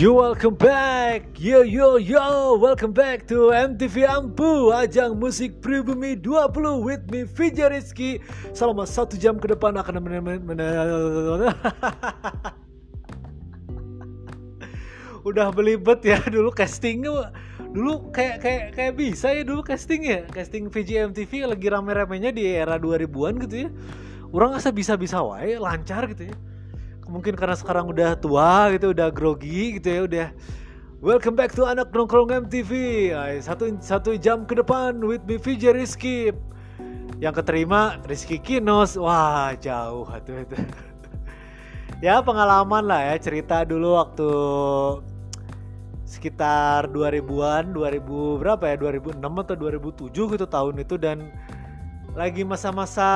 You welcome back, yo yo yo, welcome back to MTV Ampu Ajang musik pribumi 20 with me Vijay Rizky. Selama satu jam ke depan akan men Udah belibet ya dulu casting Dulu kayak kayak kayak bisa ya dulu casting ya? Casting VJ MTV lagi rame-ramenya di era 2000-an gitu ya. Orang asa bisa-bisa wae, lancar gitu ya mungkin karena sekarang udah tua gitu udah grogi gitu ya udah. Welcome back to anak nongkrong MTV satu satu jam ke depan with me VJ Rizky. Yang keterima Rizky Kinos. Wah jauh itu itu ya pengalaman lah ya cerita dulu waktu sekitar 2000-an 2000 berapa ya 2006 atau 2007 gitu tahun itu. Dan lagi masa-masa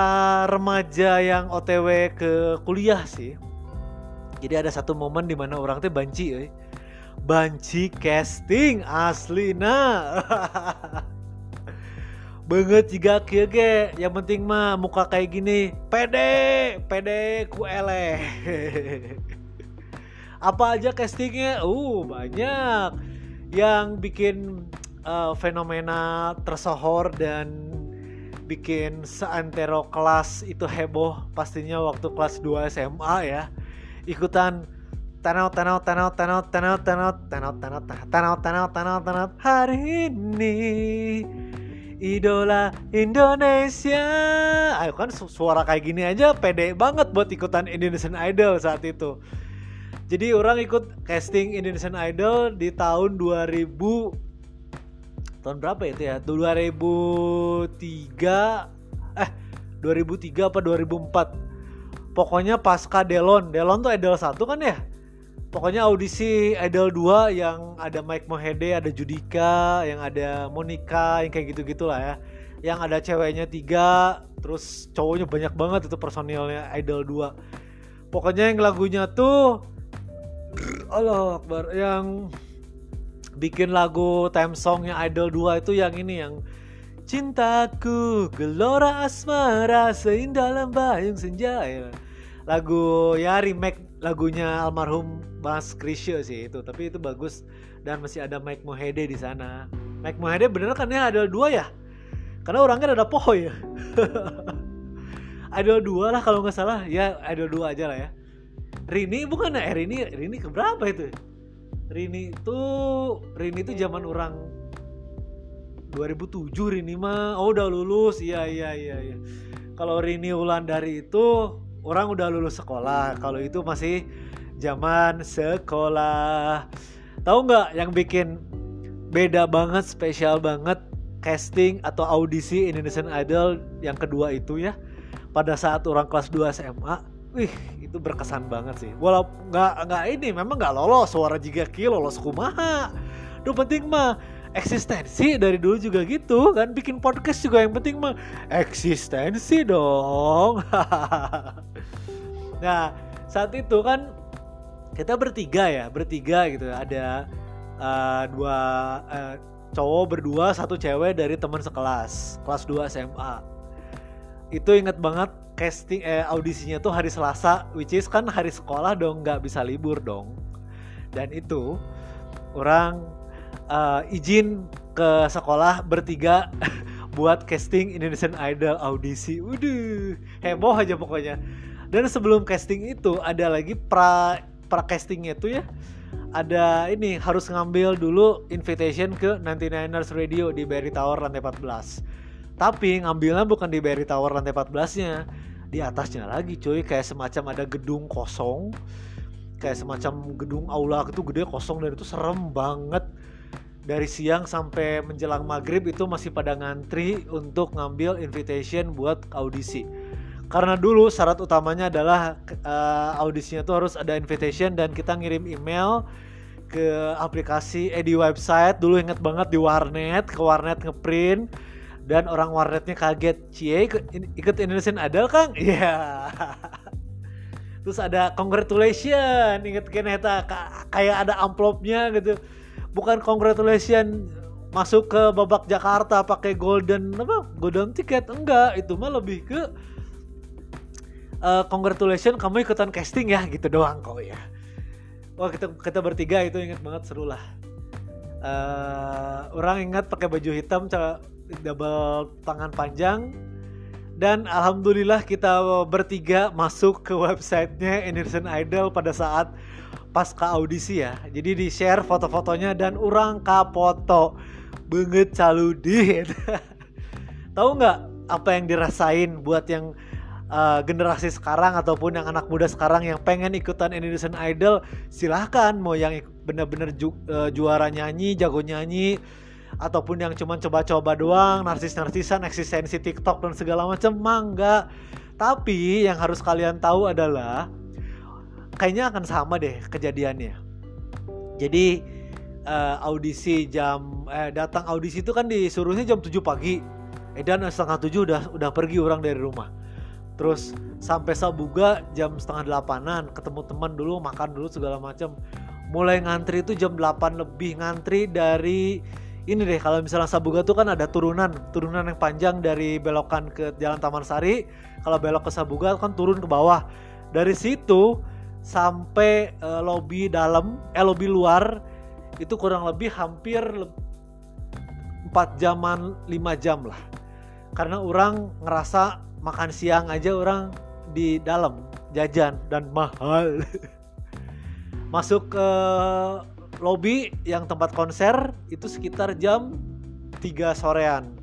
remaja yang OTW ke kuliah sih jadi ada satu momen di mana orang teh banci eh. banci casting asli nah banget juga kia ge yang penting mah muka kayak gini pede pede ku eleh. Apa aja castingnya? Uh banyak. Yang bikin uh, fenomena tersohor dan bikin seantero kelas itu heboh pastinya waktu kelas 2 SMA ya ikutan tanau tanau tanau tanau tanau tanau tanau tanau tanau tanau tanau tanau hari ini idola Indonesia ayo kan suara kayak gini aja pede banget buat ikutan Indonesian Idol saat itu jadi orang ikut casting Indonesian Idol di tahun 2000 tahun berapa itu ya 2003 eh 2003 apa 2004 pokoknya pasca Delon. Delon tuh Idol satu kan ya? Pokoknya audisi Idol 2 yang ada Mike Mohede ada Judika yang ada Monica yang kayak gitu gitulah ya. Yang ada ceweknya tiga terus cowoknya banyak banget itu personilnya Idol 2 pokoknya yang lagunya tuh Allah Akbar yang bikin lagu theme songnya Idol 2 itu yang ini yang Cintaku gelora asmara seindah lembayung senja lagu ya remake lagunya almarhum Mas Krisya sih itu tapi itu bagus dan masih ada Mike Mohede di sana. Mike Mohede bener kan ya ada dua ya? Karena orangnya ada poho ya. Ada dua lah kalau nggak salah. Ya ada dua aja lah ya. Rini bukan ya? Eh, Rini Rini keberapa itu? Rini itu Rini itu zaman orang 2007 Rini mah. Oh udah lulus. Iya iya iya iya. Kalau Rini Wulandari itu orang udah lulus sekolah. Kalau itu masih zaman sekolah. Tahu nggak yang bikin beda banget spesial banget casting atau audisi Indonesian Idol yang kedua itu ya? Pada saat orang kelas 2 SMA wih itu berkesan banget sih. Walau nggak nggak ini memang nggak lolos. Suara jika ki lolos kumaha. Duh penting mah eksistensi dari dulu juga gitu kan? Bikin podcast juga yang penting mah eksistensi dong. Nah saat itu kan kita bertiga ya bertiga gitu. Ada uh, dua uh, cowok berdua satu cewek dari teman sekelas kelas 2 SMA itu inget banget casting eh, audisinya tuh hari Selasa which is kan hari sekolah dong nggak bisa libur dong. Dan itu orang uh, izin ke sekolah bertiga buat casting Indonesian Idol audisi. Udah heboh aja pokoknya. Dan sebelum casting itu ada lagi pra pra castingnya tuh ya. Ada ini harus ngambil dulu invitation ke 99ers Radio di Berry Tower lantai 14. Tapi ngambilnya bukan di Berry Tower lantai 14-nya. Di atasnya lagi cuy kayak semacam ada gedung kosong. Kayak semacam gedung aula itu gede kosong dan itu serem banget dari siang sampai menjelang maghrib itu masih pada ngantri untuk ngambil invitation buat audisi. Karena dulu syarat utamanya adalah uh, audisinya tuh harus ada invitation dan kita ngirim email ke aplikasi eh website dulu inget banget di warnet ke warnet ngeprint dan orang warnetnya kaget cie ikut, ikut Indonesian Idol kang iya yeah. terus ada congratulation inget kan kayak ada amplopnya gitu bukan congratulation masuk ke babak Jakarta pakai golden apa golden ticket. Enggak itu mah lebih ke uh, congratulation kamu ikutan casting ya gitu doang kok ya. Wah kita kita bertiga itu inget banget seru lah. Uh, orang ingat pakai baju hitam double tangan panjang. Dan alhamdulillah kita bertiga masuk ke websitenya Indonesian Idol pada saat pasca audisi ya. Jadi di share foto-fotonya dan orang kapoto banget caludi tahu nggak apa yang dirasain buat yang uh, generasi sekarang ataupun yang anak muda sekarang yang pengen ikutan Indonesian Idol? Silahkan mau yang bener-bener ju uh, juara nyanyi jago nyanyi ataupun yang cuma coba-coba doang narsis-narsisan eksistensi TikTok dan segala macam mangga. Tapi yang harus kalian tahu adalah kayaknya akan sama deh kejadiannya. Jadi uh, audisi jam eh datang audisi itu kan disuruhnya jam 7 pagi. Edan setengah tujuh udah udah pergi orang dari rumah. Terus sampai Sabuga jam setengah delapanan ketemu teman dulu makan dulu segala macam mulai ngantri itu jam 8 lebih ngantri dari ini deh kalau misalnya Sabuga tuh kan ada turunan turunan yang panjang dari belokan ke Jalan Taman Sari. Kalau belok ke Sabuga kan turun ke bawah. Dari situ sampai uh, lobby dalam eh lobby luar itu kurang lebih hampir 4 jaman 5 jam lah. Karena orang ngerasa makan siang aja orang di dalam jajan dan mahal. Masuk ke lobby yang tempat konser itu sekitar jam 3 sorean.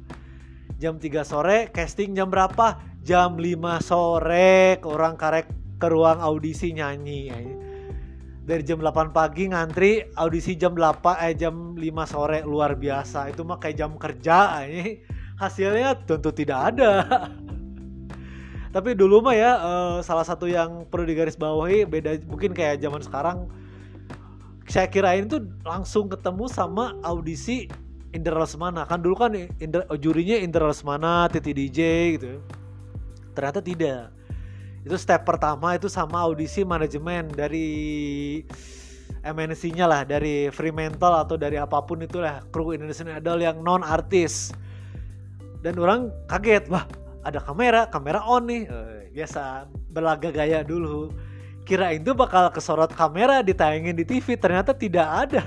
Jam 3 sore casting jam berapa? Jam 5 sore orang karek ke ruang audisi nyanyi dari jam 8 pagi ngantri audisi jam 8 eh jam 5 sore luar biasa. Itu mah kayak jam kerja ini hasilnya tentu tidak ada. Tapi dulu mah ya uh, salah satu yang perlu digarisbawahi beda mungkin kayak zaman sekarang saya kirain tuh langsung ketemu sama audisi Indra Lesmana. Kan dulu kan Indra, jurinya Indra Lesmana, Titi DJ gitu. Ternyata tidak itu step pertama itu sama audisi manajemen dari MNC-nya lah dari Fremantle atau dari apa pun itulah kru Indonesian Idol yang non artis dan orang kaget wah ada kamera kamera on nih. Uh, biasa belaga gaya dulu. Kira itu bakal kesorot kamera ditayangin di TV ternyata tidak ada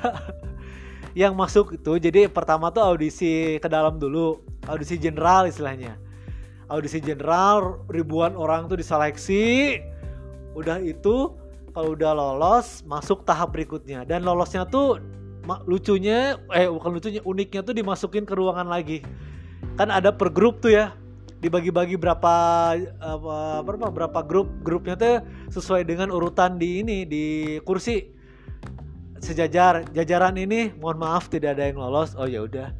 yang masuk itu. Jadi pertama tuh audisi ke dalam dulu audisi general istilahnya audisi general ribuan orang tuh diseleksi. Udah itu kalau udah lolos masuk tahap berikutnya. Dan lolosnya tuh lucunya eh bukan lucunya uniknya tuh dimasukin ke ruangan lagi. Kan ada per grup tuh ya. Dibagi-bagi berapa apa, berapa berapa grup grupnya tuh sesuai dengan urutan di ini di kursi. Sejajar jajaran ini mohon maaf tidak ada yang lolos. Oh ya udah.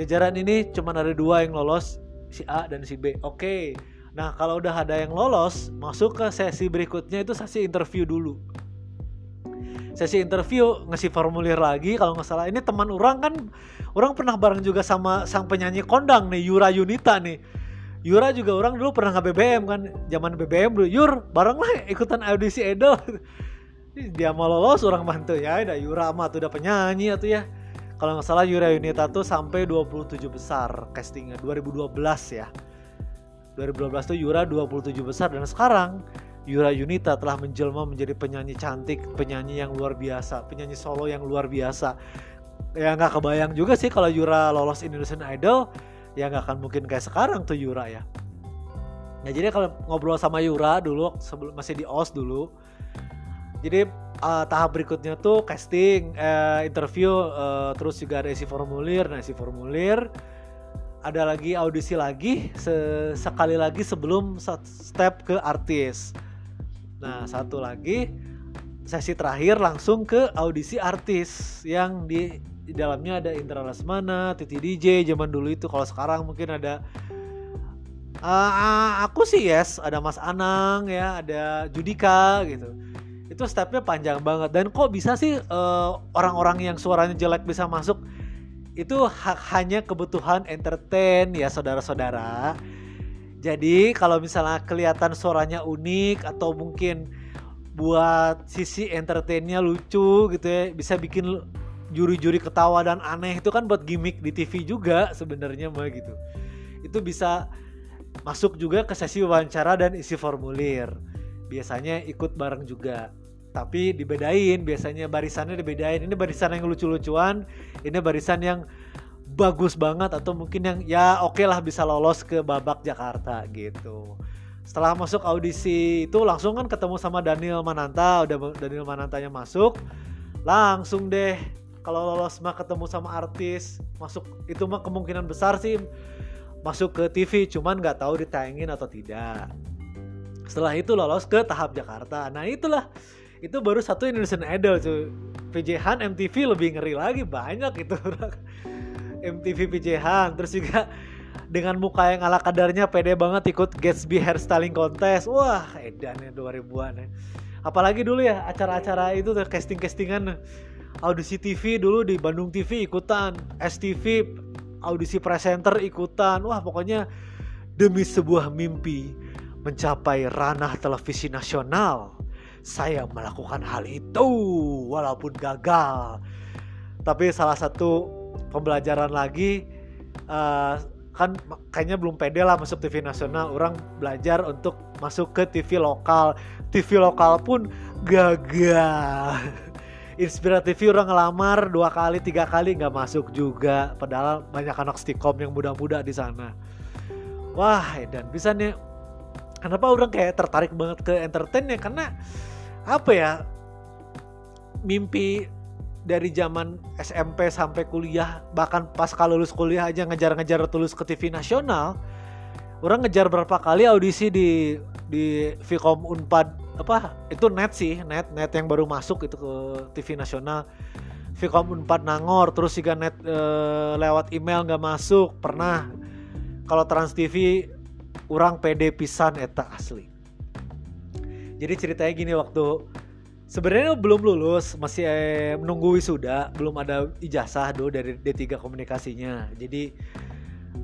Jajaran ini cuma ada dua yang lolos si A dan si B. Oke. Okay. nah kalau udah ada yang lolos masuk ke sesi berikutnya itu sesi interview dulu. Sesi interview ngasih formulir lagi kalau nggak salah. Ini teman orang kan orang pernah bareng juga sama sang penyanyi kondang nih Yura Yunita nih. Yura juga orang dulu pernah nge BBM kan zaman BBM dulu. Yur bareng lah ikutan audisi Edo. Dia mau lolos orang bantu ya ada Yura mah tuh udah penyanyi atau ya kalau nggak salah Yura Yunita tuh sampai 27 besar castingnya 2012 ya 2012 tuh Yura 27 besar dan sekarang Yura Yunita telah menjelma menjadi penyanyi cantik, penyanyi yang luar biasa, penyanyi solo yang luar biasa. Ya nggak kebayang juga sih kalau Yura lolos Indonesian Idol ya nggak akan mungkin kayak sekarang tuh Yura ya ya jadi kalau ngobrol sama Yura dulu sebelum masih di OS dulu jadi uh, tahap berikutnya tuh casting uh, interview uh, terus juga ada isi formulir. Nah isi formulir ada lagi audisi lagi sekali lagi sebelum step ke artis. Nah satu lagi sesi terakhir langsung ke audisi artis yang di di dalamnya ada Indra Lesmana, Titi DJ zaman dulu itu. Kalau sekarang mungkin ada uh, aku sih yes, ada Mas Anang ya, ada Judika gitu. Itu stepnya panjang banget dan kok bisa sih eh, orang-orang yang suaranya jelek bisa masuk? Itu ha hanya kebutuhan entertain ya saudara-saudara. Jadi kalau misalnya kelihatan suaranya unik atau mungkin buat sisi entertainnya lucu gitu ya bisa bikin juri-juri ketawa dan aneh itu kan buat gimmick di TV juga sebenarnya mah gitu. Itu bisa masuk juga ke sesi wawancara dan isi formulir. Biasanya ikut bareng juga. Tapi dibedain biasanya barisannya dibedain. Ini barisan yang lucu-lucuan ini barisan yang bagus banget atau mungkin yang ya oke okay lah bisa lolos ke babak Jakarta gitu. Setelah masuk audisi itu langsung kan ketemu sama Daniel Mananta. Udah Daniel Manantanya masuk langsung deh. Kalau lolos mah ketemu sama artis masuk itu mah kemungkinan besar sih masuk ke TV cuman nggak tahu ditayangin atau tidak. Setelah itu lolos ke tahap Jakarta. Nah itulah itu baru satu Indonesian Idol cuy. PJ Han MTV lebih ngeri lagi banyak itu MTV PJ Han terus juga dengan muka yang ala kadarnya pede banget ikut Gatsby hairstyling contest. Wah edan ya 2000-an ya. Apalagi dulu ya acara-acara itu casting-castingan. Audisi TV dulu di Bandung TV ikutan STV audisi presenter ikutan. Wah pokoknya demi sebuah mimpi mencapai ranah televisi nasional, saya melakukan hal itu walaupun gagal. Tapi salah satu pembelajaran lagi uh, kan kayaknya belum pede lah masuk TV nasional. Orang belajar untuk masuk ke TV lokal. TV lokal pun gagal. Inspiratif orang ngelamar dua kali tiga kali nggak masuk juga padahal banyak anak stikom yang muda-muda di sana wah dan bisa nih kenapa orang kayak tertarik banget ke entertain ya karena apa ya? Mimpi dari zaman SMP sampai kuliah bahkan pas kalau lulus kuliah aja ngejar-ngejar tulus ke TV nasional orang ngejar berapa kali audisi di di Vkom Unpad apa? Itu net sih net net yang baru masuk itu ke TV nasional. Vkom Unpad Nangor terus juga net e, lewat email nggak masuk pernah. Kalau Trans TV orang pede pisan eta asli jadi ceritanya gini waktu sebenarnya belum lulus masih eh, menunggu wisuda belum ada ijazah do dari D3 komunikasinya. Jadi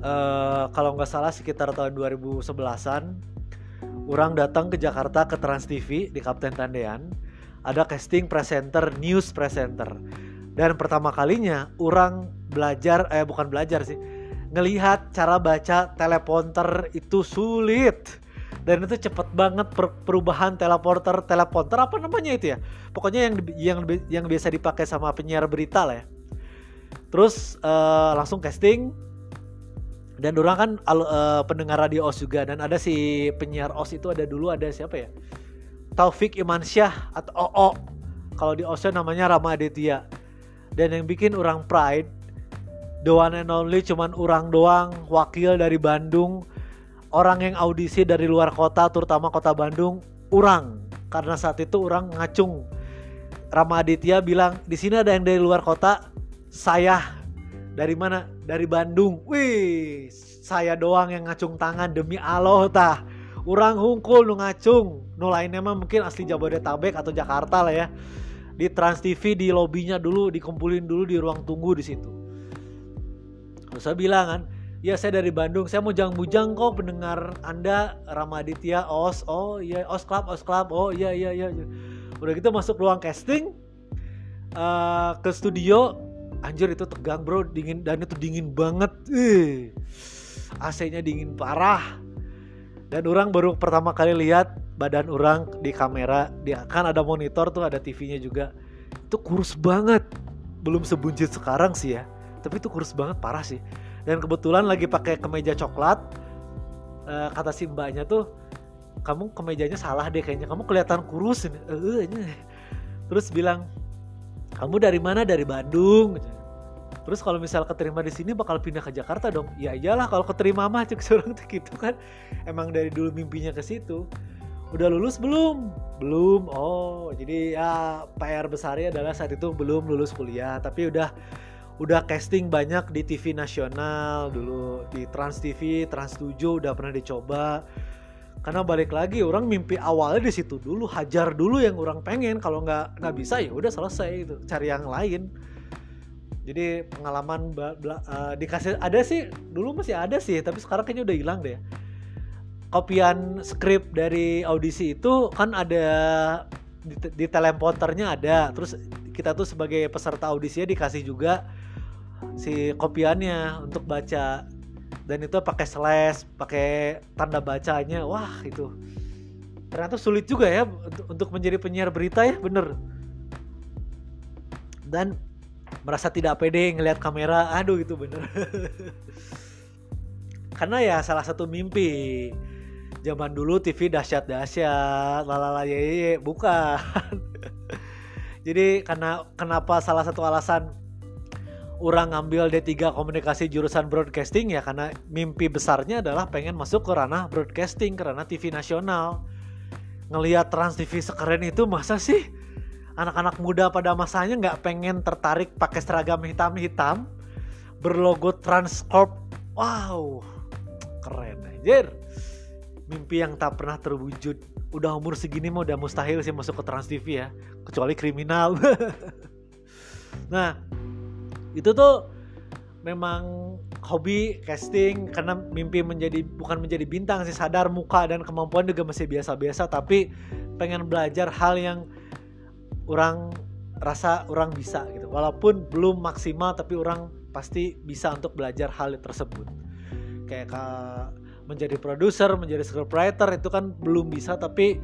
eh, kalau nggak salah sekitar tahun 2011an orang datang ke Jakarta ke Trans TV di Kapten Tandean ada casting presenter news presenter. Dan pertama kalinya orang belajar eh bukan belajar sih ngelihat cara baca teleponter itu sulit dan itu cepet banget per perubahan teleporter teleponter apa namanya itu ya? Pokoknya yang yang yang biasa dipakai sama penyiar berita lah ya. Terus uh, langsung casting. Dan orang kan uh, pendengar radio os juga. Dan ada si penyiar os itu ada dulu ada siapa ya? Taufik Imansyah atau OO. Kalau di osnya namanya Rama Aditya. Dan yang bikin orang pride the one and only cuman orang doang wakil dari Bandung orang yang audisi dari luar kota terutama kota Bandung orang karena saat itu orang ngacung. Rama Aditya bilang di sini ada yang dari luar kota saya. Dari mana? Dari Bandung. Wih saya doang yang ngacung tangan demi Allah tah. Orang hungkul nu ngacung. Nu lainnya mah mungkin asli Jabodetabek atau Jakarta lah ya. Di Trans TV di lobbynya dulu dikumpulin dulu di ruang tunggu di situ. Terus saya bilang kan, ya saya dari Bandung, saya mau jang-bujang kok pendengar Anda Ramaditya OS, oh iya OS Club, OS Club, oh iya iya iya. Udah gitu masuk ruang casting uh, ke studio, anjir itu tegang bro, dingin dan itu dingin banget. Eh, AC-nya dingin parah. Dan orang baru pertama kali lihat badan orang di kamera, dia kan ada monitor tuh, ada TV-nya juga. Itu kurus banget. Belum sebuncit sekarang sih ya tapi itu kurus banget parah sih dan kebetulan lagi pakai kemeja coklat uh, kata si mbaknya tuh kamu kemejanya salah deh kayaknya kamu kelihatan kurus ini. Uh, terus bilang kamu dari mana? Dari Bandung. Terus kalau misal keterima di sini bakal pindah ke Jakarta dong. Ya iyalah kalau keterima mah cek seorang tuh gitu kan. Emang dari dulu mimpinya ke situ. Udah lulus belum? Belum. Oh jadi ya PR besarnya adalah saat itu belum lulus kuliah tapi udah udah casting banyak di TV nasional dulu di Trans TV, Trans 7 udah pernah dicoba. Karena balik lagi orang mimpi awalnya di situ dulu, hajar dulu yang orang pengen. Kalau nggak nggak bisa ya udah selesai itu, cari yang lain. Jadi pengalaman uh, dikasih ada sih dulu masih ada sih, tapi sekarang kayaknya udah hilang deh. Kopian skrip dari audisi itu kan ada di, di teleponternya ada, terus kita tuh sebagai peserta audisinya dikasih juga si kopiannya untuk baca. Dan itu pakai slash pakai tanda bacanya. Wah itu. Ternyata sulit juga ya untuk menjadi penyiar berita ya bener. Dan merasa tidak pede ngelihat kamera. Aduh itu bener. Karena ya salah satu mimpi zaman dulu TV dahsyat dahsyat lalala ye, bukan jadi karena kenapa salah satu alasan orang ngambil D3 komunikasi jurusan broadcasting ya karena mimpi besarnya adalah pengen masuk ke ranah broadcasting karena TV nasional. Ngelihat Trans TV sekeren itu masa sih anak-anak muda pada masanya nggak pengen tertarik pakai seragam hitam-hitam berlogo Transcorp wow keren anjir mimpi yang tak pernah terwujud. Udah umur segini mah udah mustahil sih masuk ke Trans TV ya. Kecuali kriminal. Nah itu tuh memang hobi casting karena mimpi menjadi bukan menjadi bintang sih sadar muka dan kemampuan juga masih biasa-biasa. Tapi pengen belajar hal yang orang rasa orang bisa gitu. Walaupun belum maksimal tapi orang pasti bisa untuk belajar hal tersebut. Kayak menjadi produser menjadi scriptwriter itu kan belum bisa tapi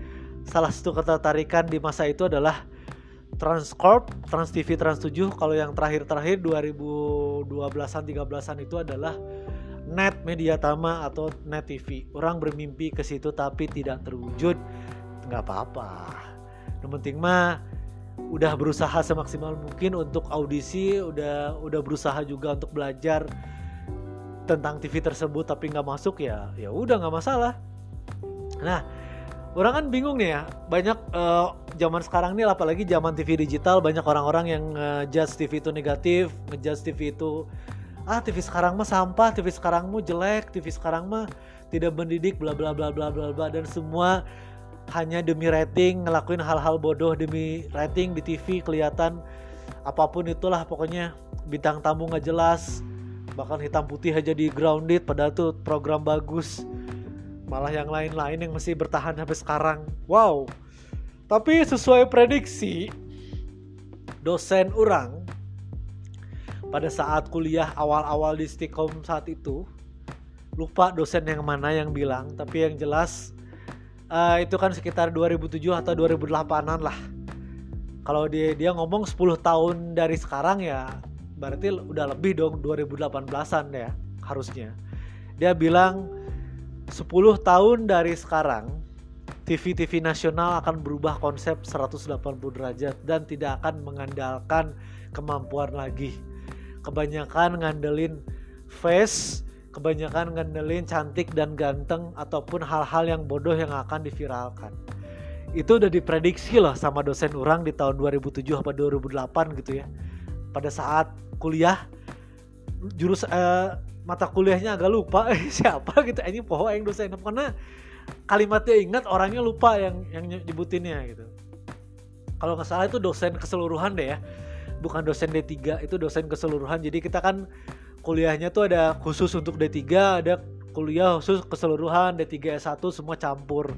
salah satu ketertarikan di masa itu adalah Transcorp, Trans TV, Trans 7 kalau yang terakhir-terakhir 2012-an 13-an itu adalah Net Media Tama atau Net TV. Orang bermimpi ke situ tapi tidak terwujud. nggak apa-apa. Yang penting mah udah berusaha semaksimal mungkin untuk audisi, udah udah berusaha juga untuk belajar tentang TV tersebut tapi nggak masuk ya, ya udah nggak masalah. Nah, orang kan bingung nih ya banyak uh, zaman sekarang nih apalagi zaman TV digital banyak orang-orang yang ngejudge TV itu negatif ngejudge TV itu ah TV sekarang mah sampah TV sekarang mah jelek TV sekarang mah tidak mendidik bla bla bla bla bla bla dan semua hanya demi rating ngelakuin hal-hal bodoh demi rating di TV kelihatan apa pun itulah pokoknya bintang tamu nggak jelas bahkan hitam putih aja di grounded padahal tuh program bagus. Malah yang lain-lain yang masih bertahan sampai sekarang. Wow. Tapi sesuai prediksi dosen orang pada saat kuliah awal-awal di Stikom saat itu lupa dosen yang mana yang bilang. Tapi yang jelas uh, itu kan sekitar 2007 atau 2008an lah. Kalau dia dia ngomong 10 tahun dari sekarang ya berarti udah lebih dong 2018an ya harusnya dia bilang 10 tahun dari sekarang TV-TV nasional akan berubah konsep 180 derajat dan tidak akan mengandalkan kemampuan lagi. Kebanyakan ngandelin face, kebanyakan ngandelin cantik dan ganteng ataupun hal-hal yang bodoh yang akan diviralkan. Itu udah diprediksi loh sama dosen orang di tahun 2007 atau 2008 gitu ya. Pada saat kuliah jurus eh, mata kuliahnya agak lupa siapa gitu. Ini poho yang dosen. Karena kalimatnya ingat orangnya lupa yang yang nyebutinnya gitu. Kalau nggak salah itu dosen keseluruhan deh ya. Bukan dosen D3 itu dosen keseluruhan. Jadi kita kan kuliahnya tuh ada khusus untuk D3 ada kuliah khusus keseluruhan D3 S1 semua campur.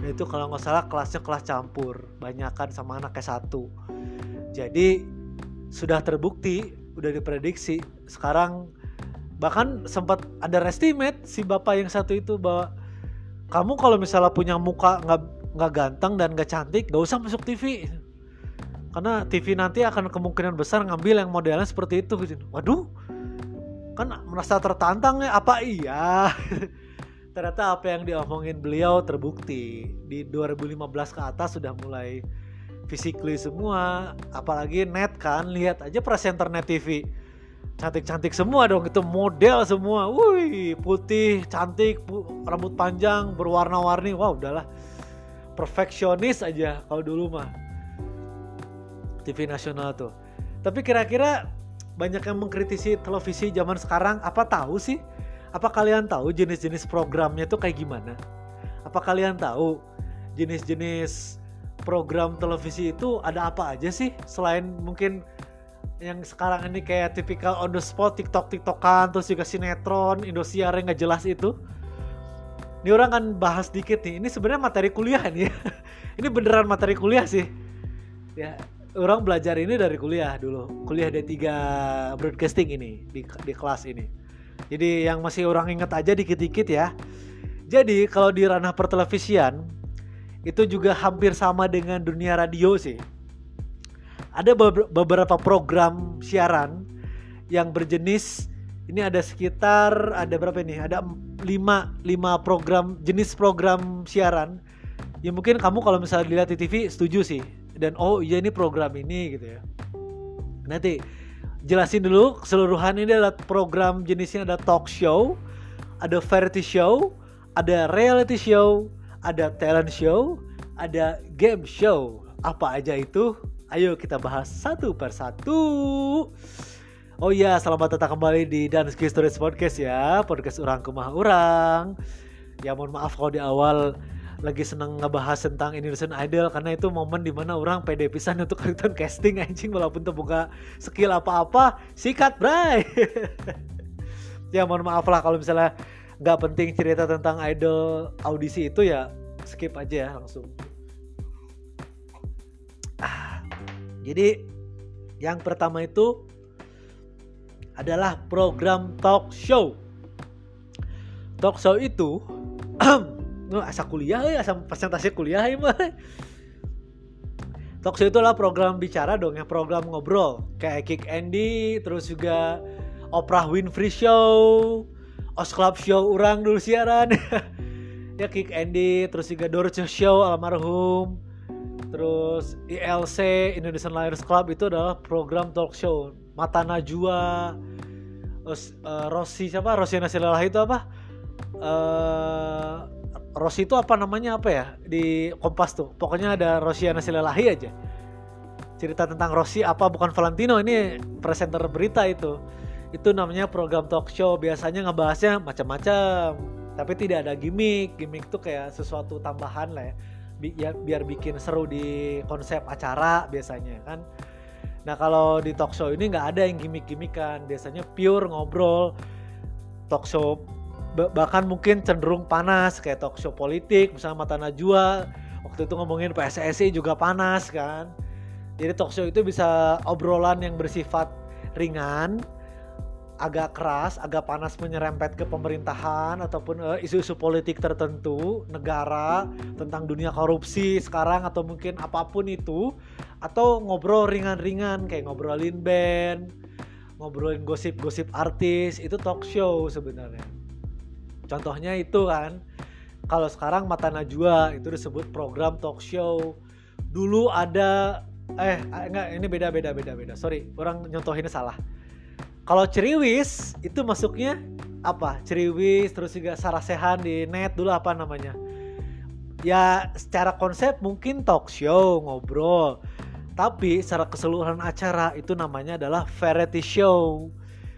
Nah itu kalau nggak salah kelasnya kelas campur. Banyakan sama anak S1 jadi sudah terbukti udah diprediksi sekarang bahkan sempat ada estimate si bapak yang satu itu bahwa kamu kalau misalnya punya muka nggak nggak ganteng dan nggak cantik nggak usah masuk TV karena TV nanti akan kemungkinan besar ngambil yang modelnya seperti itu gitu. Waduh kan merasa tertantang ya apa iya? Ternyata apa yang diomongin beliau terbukti. Di 2015 ke atas sudah mulai physically semua apalagi net kan lihat aja presenter net TV cantik-cantik semua dong itu model semua. Wih putih cantik rambut panjang berwarna-warni. Wow udahlah. Perfeksionis aja kalau dulu mah. TV nasional tuh. Tapi kira-kira banyak yang mengkritisi televisi zaman sekarang apa tahu sih? Apa kalian tahu jenis-jenis programnya tuh kayak gimana? Apa kalian tahu jenis-jenis program televisi itu ada apa aja sih? Selain mungkin yang sekarang ini kayak tipikal on the spot TikTok TikTokan terus juga sinetron Indosiar yang nggak jelas itu. Ini orang kan bahas dikit nih. Ini sebenarnya materi kuliah nih. Ini beneran materi kuliah sih. Ya orang belajar ini dari kuliah dulu. Kuliah D3 broadcasting ini di, di kelas ini. Jadi yang masih orang inget aja dikit-dikit ya. Jadi kalau di ranah pertelevisian itu juga hampir sama dengan dunia radio sih. Ada beberapa program siaran yang berjenis ini ada sekitar ada berapa ini? Ada 5 5 program jenis program siaran. Ya mungkin kamu kalau misalnya dilihat di TV setuju sih. Dan oh iya ini program ini gitu ya. Nanti jelasin dulu keseluruhan ini adalah program jenisnya ada talk show, ada variety show, ada reality show, ada talent show, ada game show. Apa aja itu? Ayo kita bahas satu persatu. Oh iya, selamat datang kembali di Danski Stories Podcast ya, podcast orang kemah orang. Ya mohon maaf kalau di awal lagi seneng ngebahas tentang Indonesian Idol karena itu momen di mana orang pede pisan untuk ikutan casting anjing walaupun terbuka skill apa-apa sikat bray ya mohon maaf lah kalau misalnya nggak penting cerita tentang idol audisi itu ya skip aja ya langsung. Ah, jadi yang pertama itu adalah program talk show. Talk show itu nggak asa kuliah ya asa presentasi kuliah ya Talk show itu adalah program bicara dong ya program ngobrol. Kayak Kick Andy terus juga Oprah Winfrey Show Os Club Show orang dulu siaran. Ya Kick Andy terus juga Dorce Show almarhum. Terus ILC Indonesian Liars Club itu adalah program talk show. Mata Najwa terus uh, Rossi siapa? Rossi Nasilalah itu apa? Uh, Rossi itu apa namanya apa ya? Di Kompas tuh. Pokoknya ada Rosiana Silalahi aja. Cerita tentang Rossi apa bukan Valentino ini presenter berita itu itu namanya program talk show biasanya ngebahasnya macam-macam. Tapi tidak ada gimmick. Gimmick tuh kayak sesuatu tambahan lah ya, Bi ya biar bikin seru di konsep acara biasanya kan? Nah kalau di talk show ini nggak ada yang gimmick-gimmickan biasanya pure ngobrol talk show. Bahkan mungkin cenderung panas kayak talk show politik misalnya Mata Najwa. Waktu itu ngomongin PSSI juga panas kan? Jadi talk show itu bisa obrolan yang bersifat ringan agak keras, agak panas menyerempet ke pemerintahan ataupun uh, isu-isu politik tertentu, negara, tentang dunia korupsi sekarang atau mungkin apa pun itu atau ngobrol ringan-ringan kayak ngobrolin band, ngobrolin gosip-gosip artis, itu talk show sebenarnya. Contohnya itu kan, kalau sekarang Mata Najwa itu disebut program talk show. Dulu ada eh enggak ini beda beda beda beda. Sorry, orang nyontohinnya salah. Kalau Ceriwis itu masuknya apa? Ceriwis terus juga Sarasehan di net dulu apa namanya? Ya secara konsep mungkin talk show, ngobrol. Tapi secara keseluruhan acara itu namanya adalah variety show.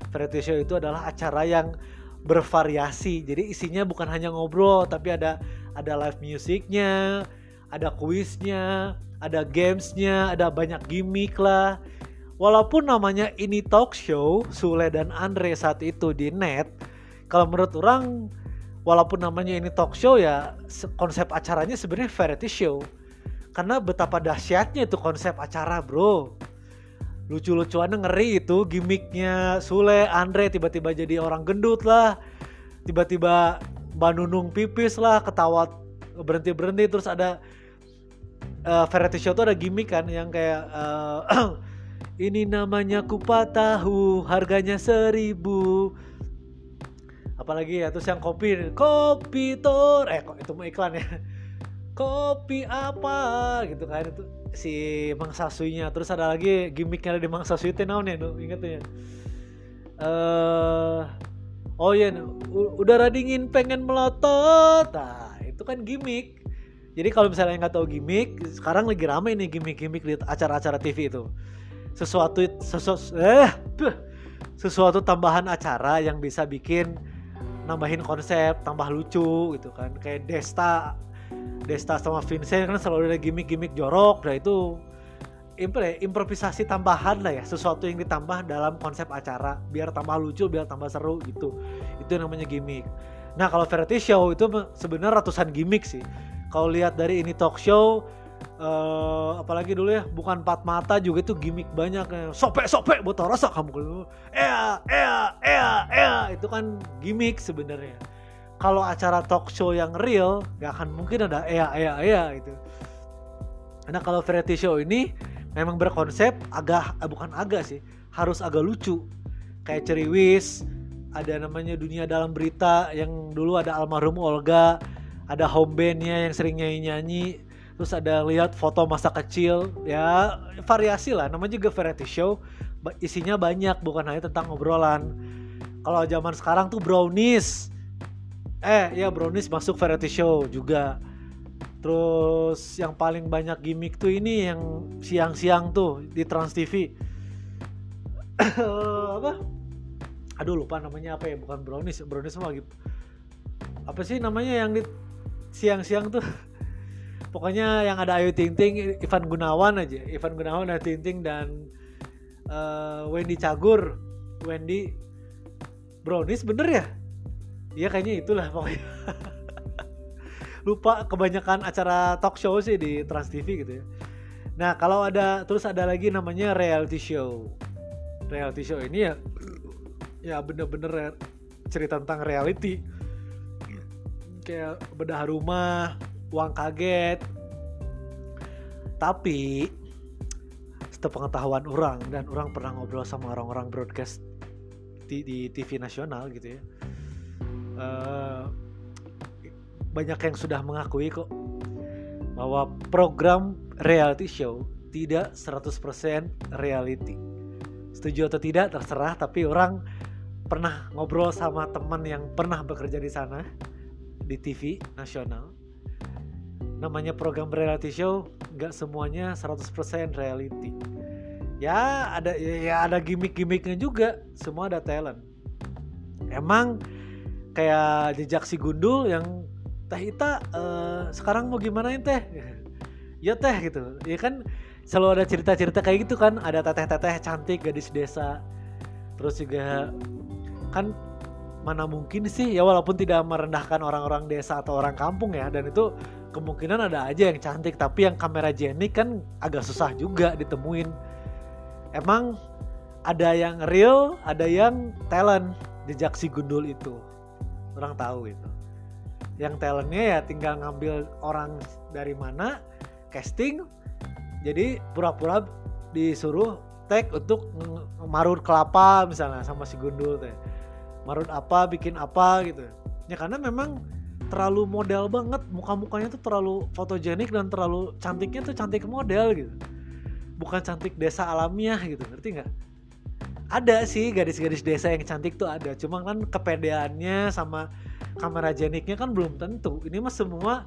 Variety show itu adalah acara yang bervariasi. Jadi isinya bukan hanya ngobrol, tapi ada ada live musiknya, ada kuisnya, ada gamesnya, ada banyak gimmick lah. Walaupun namanya ini talk show, Sule dan Andre saat itu di net, kalau menurut orang, walaupun namanya ini talk show ya, konsep acaranya sebenarnya variety show. Karena betapa dahsyatnya itu konsep acara bro lucu-lucuannya ngeri itu gimmicknya Sule Andre tiba-tiba jadi orang gendut lah tiba-tiba Mbak Nunung pipis lah ketawa berhenti berhenti terus ada uh, variety show tuh ada gimmick kan yang kayak uh, ini namanya kupat tahu harganya seribu. Apalagi ya terus yang kopi kopi tor eh kok itu mau iklan ya? Kopi apa? Gitu kan itu si Mang Sasuinya terus ada lagi gimmicknya di Mang Sasui itu naon ya inget ya? Uh, oh iya udara dingin pengen melotot. Nah itu kan gimmick. Jadi kalau misalnya nggak tahu gimmick sekarang lagi rame nih gimmick-gimmick di acara-acara TV itu sesuatu sesuatu eh sesuatu tambahan acara yang bisa bikin nambahin konsep tambah lucu gitu kan. Kayak Desta Desta sama Vincent kan selalu ada gimmick-gimmick jorok. Nah itu improvisasi tambahan lah ya. Sesuatu yang ditambah dalam konsep acara. Biar tambah lucu biar tambah seru gitu. Itu namanya gimmick. Nah kalau variety show itu sebenarnya ratusan gimmick sih. Kalau lihat dari ini talk show uh, apalagi dulu ya bukan empat mata juga itu gimmick banyak ya. sopek sopek botol rasa kamu ea ea ea ea itu kan gimmick sebenarnya. Kalau acara talk show yang real gak akan mungkin ada ea ea ea gitu. Karena kalau variety show ini memang berkonsep agak eh, bukan agak sih harus agak lucu. Kayak ceriwis ada namanya dunia dalam berita yang dulu ada almarhum Olga ada home bandnya yang sering nyanyi nyanyi terus ada lihat foto masa kecil ya variasi lah. Namanya juga variety show. Isinya banyak bukan hanya tentang obrolan. Kalau zaman sekarang tuh brownies. Eh ya brownies masuk variety show juga. Terus yang paling banyak gimmick tuh ini yang siang-siang tuh di Trans TV apa? Aduh lupa namanya apa ya bukan brownies. Brownies mah lagi apa sih namanya yang di siang-siang tuh pokoknya yang ada Ayu Ting Ting Ivan Gunawan aja. Ivan Gunawan Ayu Ting Ting dan uh, Wendy Cagur. Wendy brownies bener ya? Iya kayaknya itulah pokoknya. Lupa kebanyakan acara talk show sih di Trans TV gitu ya. Nah kalau ada terus ada lagi namanya reality show. Reality show ini ya ya bener-bener cerita tentang reality. Kayak bedah rumah uang kaget. Tapi pengetahuan orang dan orang pernah ngobrol sama orang-orang broadcast di, di TV nasional gitu ya uh, banyak yang sudah mengakui kok bahwa program reality show tidak 100% reality. Setuju atau tidak terserah tapi orang pernah ngobrol sama teman yang pernah bekerja di sana di TV nasional namanya program reality show nggak semuanya 100% reality. Ya ada ya ada gimmick-gimmicknya juga. Semua ada talent. Emang kayak jejak si gundul yang teh Ita uh, sekarang mau gimana teh? Ya teh gitu. Ya kan selalu ada cerita-cerita kayak gitu kan. Ada teteh-teteh cantik gadis desa. Terus juga kan mana mungkin sih? Ya walaupun tidak merendahkan orang-orang desa atau orang kampung ya. Dan itu kemungkinan ada aja yang cantik tapi yang kamera jenik kan agak susah juga ditemuin. Emang ada yang real ada yang talent jejak si gundul itu. Orang tahu itu. Yang talentnya ya tinggal ngambil orang dari mana casting jadi pura-pura disuruh tag untuk marut kelapa misalnya sama si gundul teh. Marut apa bikin apa gitu. Ya karena memang terlalu model banget muka-mukanya tuh terlalu fotogenik dan terlalu cantiknya tuh cantik model gitu. Bukan cantik desa alamiah gitu ngerti nggak? Ada sih gadis-gadis desa yang cantik tuh ada cuma kan kepedeannya sama kamera jeniknya kan belum tentu. Ini mah semua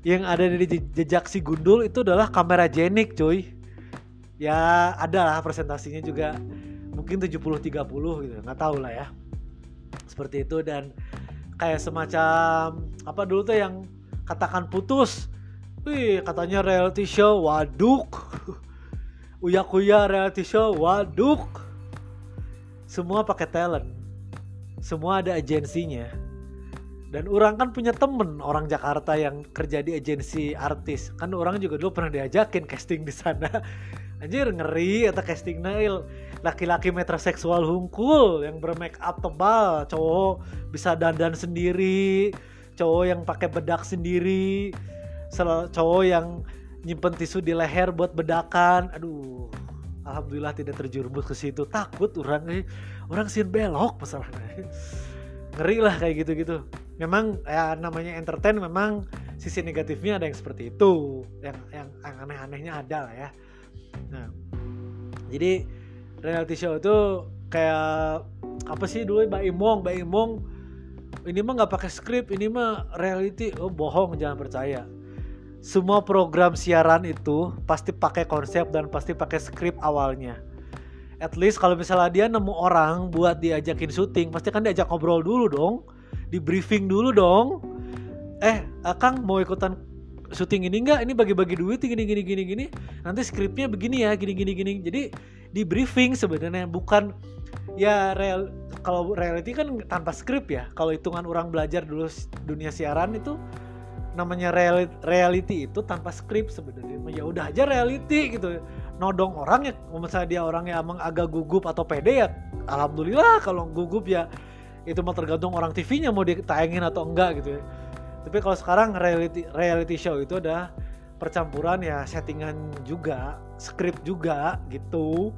yang ada di jejak si gundul itu adalah kamera jenik cuy. Ya ada lah presentasinya juga. Mungkin 70-30 gitu nggak tahu lah ya. Seperti itu dan kayak semacam apa dulu tuh yang katakan putus? Wih katanya reality show waduk. Uya kuya reality show waduk. Semua pakai talent. Semua ada agensinya. Dan orang kan punya temen orang Jakarta yang kerja di agensi artis. Kan orang juga dulu pernah diajakin casting di sana. Anjir ngeri atau casting nail laki-laki metroseksual hungkul yang bermake up tebal cowok bisa dandan sendiri cowok yang pakai bedak sendiri cowok yang nyimpen tisu di leher buat bedakan. Aduh alhamdulillah tidak terjerumus ke situ. Takut orang eh orang sih belok masalahnya. Ngeri lah kayak gitu-gitu. Memang ya namanya entertain memang sisi negatifnya ada yang seperti itu. Yang yang, yang aneh-anehnya ada lah ya. Nah jadi reality show itu kayak apa sih dulu Mbak Imong Mbak Imong ini mah nggak pakai skrip ini mah reality. Oh bohong jangan percaya. Semua program siaran itu pasti pakai konsep dan pasti pakai skrip awalnya. At least kalau misalnya dia nemu orang buat diajakin syuting pasti kan diajak ngobrol dulu dong. Di briefing dulu dong. Eh Kang mau ikutan syuting ini enggak ini bagi-bagi duit gini gini gini gini. Nanti skripnya begini ya gini gini gini. Jadi di briefing sebenarnya bukan ya real kalau reality kan tanpa skrip ya. Kalau hitungan orang belajar dulu dunia siaran itu namanya real, reality itu tanpa skrip sebenarnya. Ya udah aja reality gitu. Nodong orang ya misalnya dia orangnya emang agak gugup atau pede ya alhamdulillah. Kalau gugup ya itu mah tergantung orang TV-nya mau ditayangin atau enggak gitu ya. Tapi kalau sekarang reality reality show itu ada percampuran ya settingan juga skrip juga gitu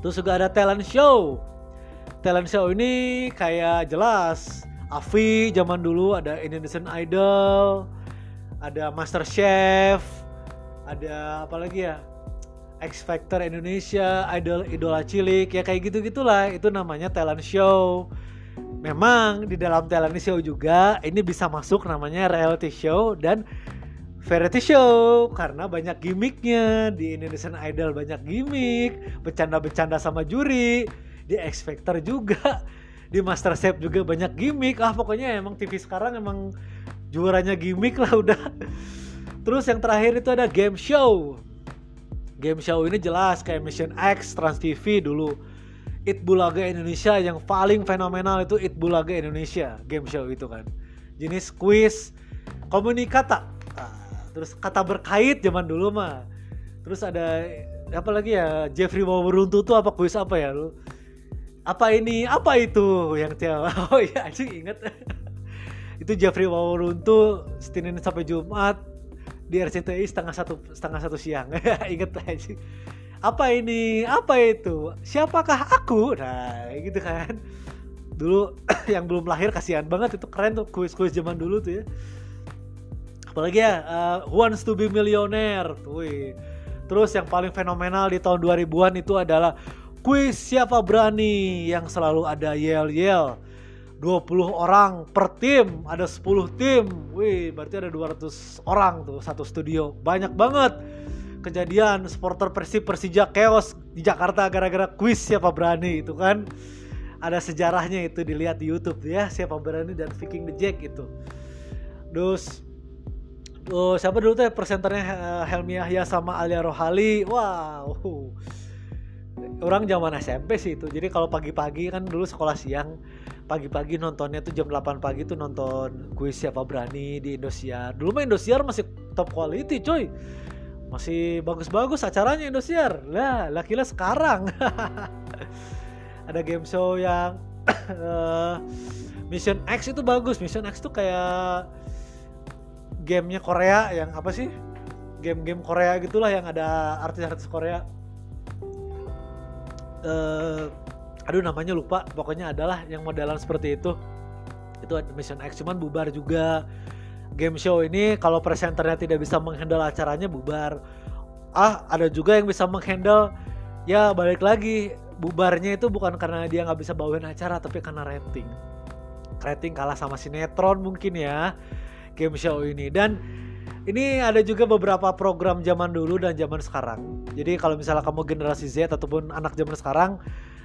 terus juga ada talent show talent show ini kayak jelas Avi zaman dulu ada Indonesian Idol ada Master Chef ada apa lagi ya X Factor Indonesia, Idol Idola Cilik, ya kayak gitu gitulah. Itu namanya talent show. Memang di dalam talent show juga ini bisa masuk namanya reality show dan variety show karena banyak gimmicknya. Di Indonesian Idol banyak gimmick, bercanda-bercanda sama juri, di X Factor juga, di Master Chef juga banyak gimmick. Ah pokoknya emang TV sekarang emang juaranya gimmick lah udah. Terus yang terakhir itu ada game show. Game show ini jelas kayak Mission X Trans TV dulu. It Bulaga Indonesia yang paling fenomenal itu It Bulaga Indonesia game show itu kan. Jenis quiz komunikata terus kata berkait zaman dulu mah. Terus ada apa lagi ya Jeffrey Waworuntu tuh apa quiz apa ya lu? Apa ini apa itu? Yang tiap oh iya sih inget itu Jeffrey Waworuntu Senin sampai Jumat di RCTI setengah satu setengah satu siang. Inget aja apa ini apa itu? Siapakah aku? Nah gitu kan. Dulu yang belum lahir kasihan banget. Itu keren tuh kuis-kuis zaman dulu tuh ya apalagi ya uh, Who Wants to be Millionaire tuh terus yang paling fenomenal di tahun 2000-an itu adalah kuis siapa berani yang selalu ada yel yel 20 orang per tim, ada 10 tim. Wih, berarti ada 200 orang tuh satu studio. Banyak banget kejadian supporter Persib Persija chaos di Jakarta gara-gara kuis siapa berani itu kan. Ada sejarahnya itu dilihat di YouTube ya, siapa berani dan Viking the Jack itu. Terus Oh, siapa dulu tuh presenternya eh, Helmi Yahya sama Alia Rohali. Wow. Orang zaman SMP sih itu. Jadi kalau pagi-pagi kan dulu sekolah siang pagi-pagi nontonnya tuh jam 8 pagi tuh nonton kuis siapa berani di Indosiar. Dulu mah Indosiar masih top quality coy. Masih bagus-bagus acaranya Indosiar. Lah, lakilah sekarang. Ada game show yang uh, Mission X itu bagus. Mission X tuh kayak gamenya Korea yang apa sih? Game-game Korea gitulah yang ada artis-artis Korea. Uh, aduh namanya lupa. Pokoknya adalah yang modelan seperti itu. Itu Mission X cuman bubar juga. Game show ini kalau presenternya tidak bisa menghandle acaranya bubar. Ah ada juga yang bisa menghandle. Ya balik lagi. Bubarnya itu bukan karena dia nggak bisa bawain acara tapi karena rating. Rating kalah sama sinetron mungkin ya game show ini. Dan ini ada juga beberapa program zaman dulu dan zaman sekarang. Jadi kalau misalnya kamu generasi Z ataupun anak zaman sekarang,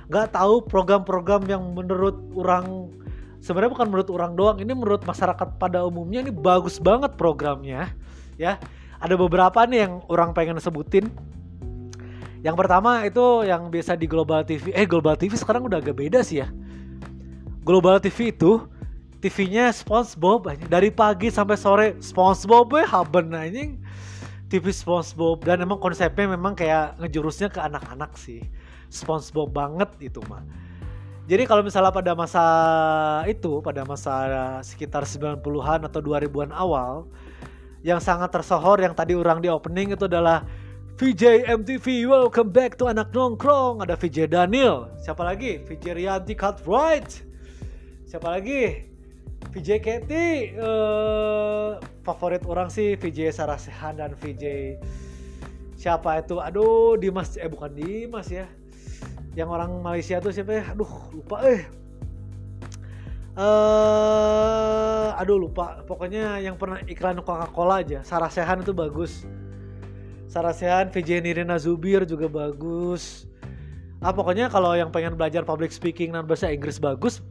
nggak tahu program-program yang menurut orang sebenarnya bukan menurut orang doang ini menurut masyarakat pada umumnya ini bagus banget programnya ya. Ada beberapa nih yang orang pengen sebutin. Yang pertama itu yang biasa di Global TV eh Global TV sekarang udah agak beda sih ya. Global TV itu TV-nya SpongeBob dari pagi sampai sore SpongeBob ya haben ini TV SpongeBob. Dan emang konsepnya memang kayak ngejurusnya ke anak-anak sih. SpongeBob banget itu mah. Jadi kalau misalnya pada masa itu, pada masa sekitar 90-an atau 2000-an awal, yang sangat tersohor yang tadi orang di opening itu adalah VJ MTV Welcome Back to Anak Nongkrong. Ada VJ Daniel. Siapa lagi? VJ Rianti Right. siapa lagi VJ Katy uh, favorit orang sih VJ Sarasehan dan VJ siapa itu? Aduh Dimas eh bukan Dimas ya. Yang orang Malaysia tuh siapa ya? Aduh lupa eh. Uh, aduh lupa. Pokoknya yang pernah iklan Coca-Cola aja. Sarasehan itu bagus. Sarasehan VJ Nirina Zubir juga bagus. Ah pokoknya kalau yang pengen belajar public speaking dan bahasa Inggris bagus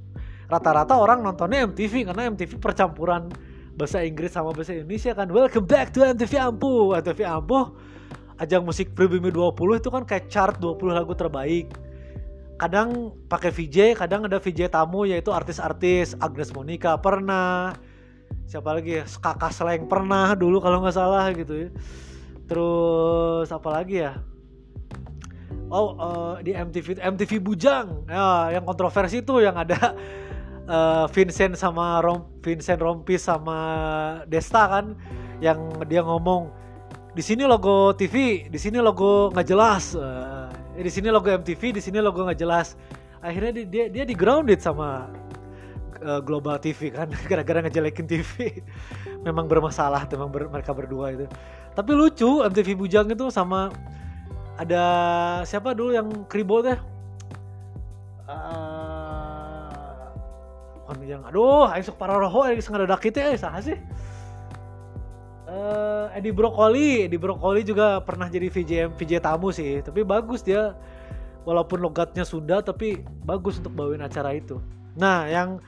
rata-rata orang nontonnya MTV karena MTV percampuran bahasa Inggris sama bahasa Indonesia kan. Welcome back to MTV Ampuh. MTV Ampuh ajang musik Pribumi 20 itu kan kayak chart 20 lagu terbaik. Kadang pakai VJ, kadang ada VJ tamu yaitu artis-artis Agnes Monica pernah, siapa lagi ya, kakak Sleng pernah dulu kalau nggak salah gitu ya. Terus apa lagi ya? oh uh, di MTV MTV Bujang. Ya yang kontroversi itu yang ada uh, Vincent sama Rom, Vincent Rompis sama Desta kan yang dia ngomong di sini logo TV di sini logo nggak jelas. Uh, di sini logo MTV di sini logo nggak jelas. Akhirnya dia dia di grounded sama uh, Global TV kan gara-gara ngejelekin TV memang bermasalah memang ber, mereka berdua itu. Tapi lucu MTV Bujang itu sama ada siapa dulu yang kribo teh yang aduh ayo sok para roho ayo ada kita eh sah sih? Uh, Edi Brokoli Edi Brokoli juga pernah jadi VJ VJ tamu sih tapi bagus dia. Walaupun logatnya Sunda tapi bagus untuk bawain acara itu. Nah yang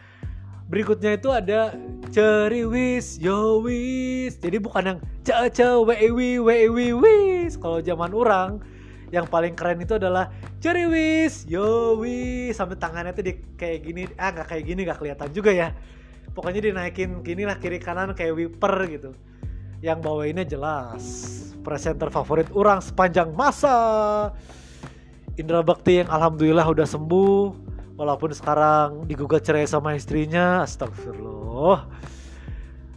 berikutnya itu ada ceriwis yowis jadi bukan yang caca wewi wewi wis. Kalau zaman orang yang paling keren itu adalah ceriwis yowi sampai tangannya tuh di kayak gini. Ah nggak kayak gini nggak kelihatan juga ya. Pokoknya dinaikin gini lah kiri kanan kayak wiper gitu. Yang bawainnya jelas. Presenter favorit orang sepanjang masa. Indra Bakti yang alhamdulillah udah sembuh. Walaupun sekarang digugat cerai sama istrinya. Astagfirullah.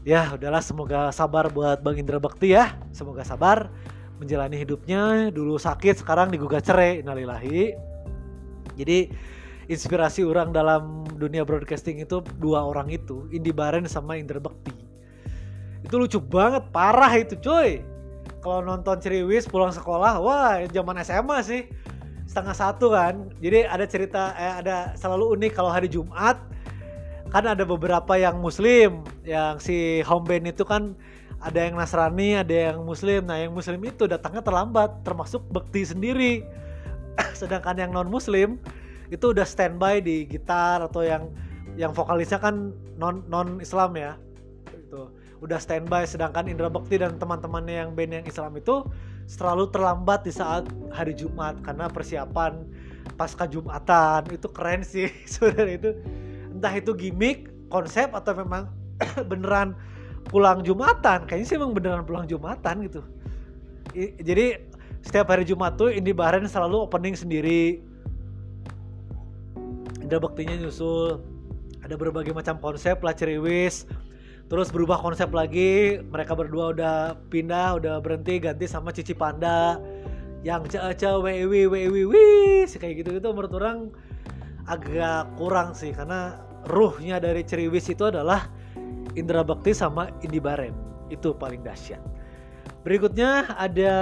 Ya udahlah semoga sabar buat Bang Indra Bakti ya. Semoga sabar menjalani hidupnya dulu sakit sekarang digugat cerai innalillahi. Jadi inspirasi orang dalam dunia broadcasting itu dua orang itu Indi Baren sama Indra Bekti. Itu lucu banget parah itu cuy. Kalau nonton Ceriwis pulang sekolah wah zaman SMA sih. Setengah satu kan. Jadi ada cerita eh, ada selalu unik kalau hari Jumat kan ada beberapa yang muslim yang si home band itu kan ada yang Nasrani, ada yang Muslim. Nah, yang Muslim itu datangnya terlambat, termasuk bekti sendiri. Sedangkan yang non Muslim itu udah standby di gitar atau yang yang vokalisnya kan non non Islam ya. Itu udah standby. Sedangkan Indra Bekti dan teman-temannya yang band yang Islam itu selalu terlambat di saat hari Jumat karena persiapan pasca Jumatan itu keren sih sebenarnya itu entah itu gimmick konsep atau memang beneran pulang Jumatan. Kayaknya sih emang beneran pulang Jumatan gitu. I, jadi setiap hari Jumat tuh Indi Bahrain selalu opening sendiri. Indra Bektinya nyusul. Ada berbagai macam konsep lah ceriwis terus berubah konsep lagi. Mereka berdua udah pindah udah berhenti ganti sama Cici Panda. Yang caca wewi wewi wis kayak gitu gitu menurut orang agak kurang sih. Karena ruhnya dari ceriwis itu adalah Indra Bakti sama Indi Baren itu paling dahsyat. Berikutnya ada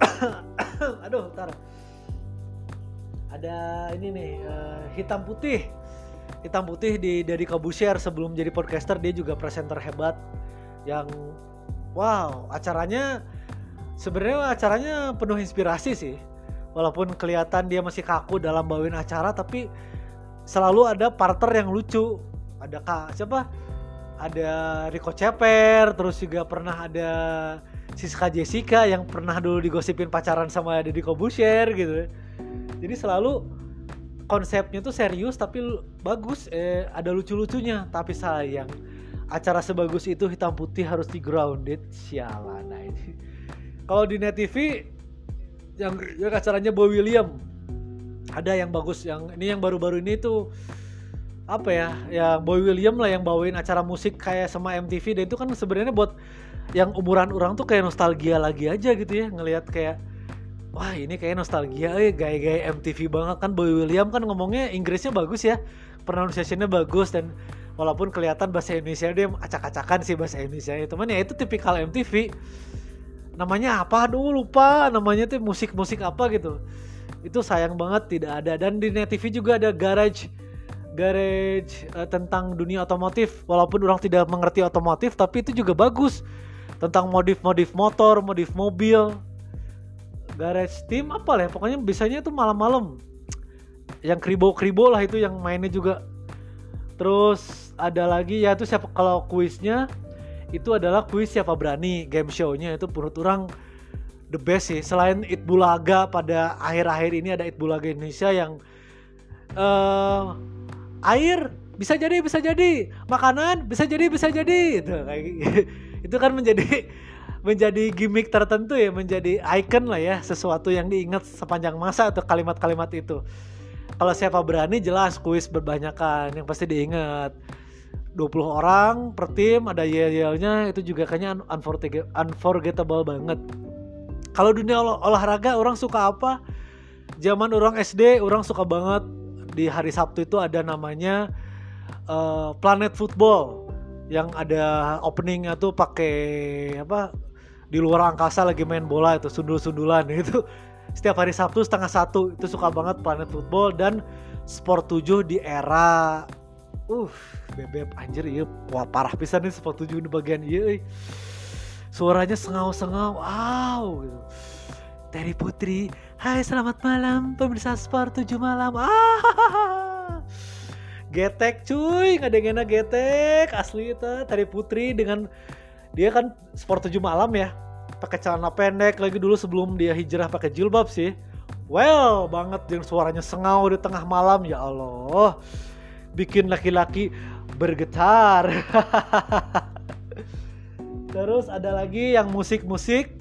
aduh ntar ada ini nih uh, hitam putih. Hitam putih di dari Kabusher sebelum jadi podcaster dia juga presenter hebat yang wow acaranya sebenarnya acaranya penuh inspirasi sih. Walaupun kelihatan dia masih kaku dalam bawain acara tapi selalu ada partner yang lucu. Ada kak siapa ada Rico Ceper, terus juga pernah ada Siska Jessica yang pernah dulu digosipin pacaran sama Deddy Kobusher gitu. Jadi selalu konsepnya tuh serius tapi bagus, eh, ada lucu-lucunya. Tapi sayang acara sebagus itu hitam putih harus di grounded, sialan. Nah ini kalau di net TV yang, yang acaranya Boy William ada yang bagus, yang ini yang baru-baru ini tuh apa ya ya Boy William lah yang bawain acara musik kayak sama MTV dan itu kan sebenarnya buat yang umuran orang tuh kayak nostalgia lagi aja gitu ya ngelihat kayak wah ini kayak nostalgia eh gaya-gaya MTV banget. Kan Boy William kan ngomongnya Inggrisnya bagus ya pronunciationnya bagus dan walaupun kelihatan bahasa Indonesia dia acak-acakan sih bahasa Indonesia itu ya itu tipikal MTV namanya apa? Aduh lupa namanya tuh musik-musik apa gitu. Itu sayang banget tidak ada. Dan di net TV juga ada garage garage uh, tentang dunia otomotif walaupun orang tidak mengerti otomotif tapi itu juga bagus tentang modif-modif motor, modif mobil. Garage team apa lah ya? Pokoknya biasanya itu malam-malam. Yang kribo-kribo lah itu yang mainnya juga. Terus ada lagi ya itu siapa kalau kuisnya itu adalah kuis siapa berani game show-nya itu menurut orang the best sih. Selain It Bulaga pada akhir-akhir ini ada It Bulaga Indonesia yang uh, air bisa jadi bisa jadi. Makanan bisa jadi bisa jadi. Itu gitu. itu kan menjadi menjadi gimmick tertentu ya menjadi icon lah ya sesuatu yang diingat sepanjang masa atau kalimat-kalimat itu. Kalau siapa berani jelas kuis berbanyakan yang pasti diingat. 20 orang per tim ada yel-yelnya itu juga kayaknya unforgettable banget. Kalau dunia ol olahraga orang suka apa? Zaman orang SD orang suka banget di hari Sabtu itu ada namanya uh, Planet Football. Yang ada openingnya tuh pakai apa di luar angkasa lagi main bola itu sundul-sundulan itu setiap hari Sabtu setengah satu itu suka banget Planet Football dan Sport 7 di era uh bebek anjir iya wah parah pisan nih Sport 7 di bagian iya suaranya sengau-sengau wow gitu Terry Putri. Hai selamat malam pemirsa Sport 7 malam. Ah getek cuy. Nggak ada getek. Asli itu Terry Putri dengan dia kan sport 7 malam ya. Pakai celana pendek lagi dulu sebelum dia hijrah pakai jilbab sih. Well banget yang suaranya sengau di tengah malam. Ya Allah bikin laki-laki bergetar. Terus ada lagi yang musik-musik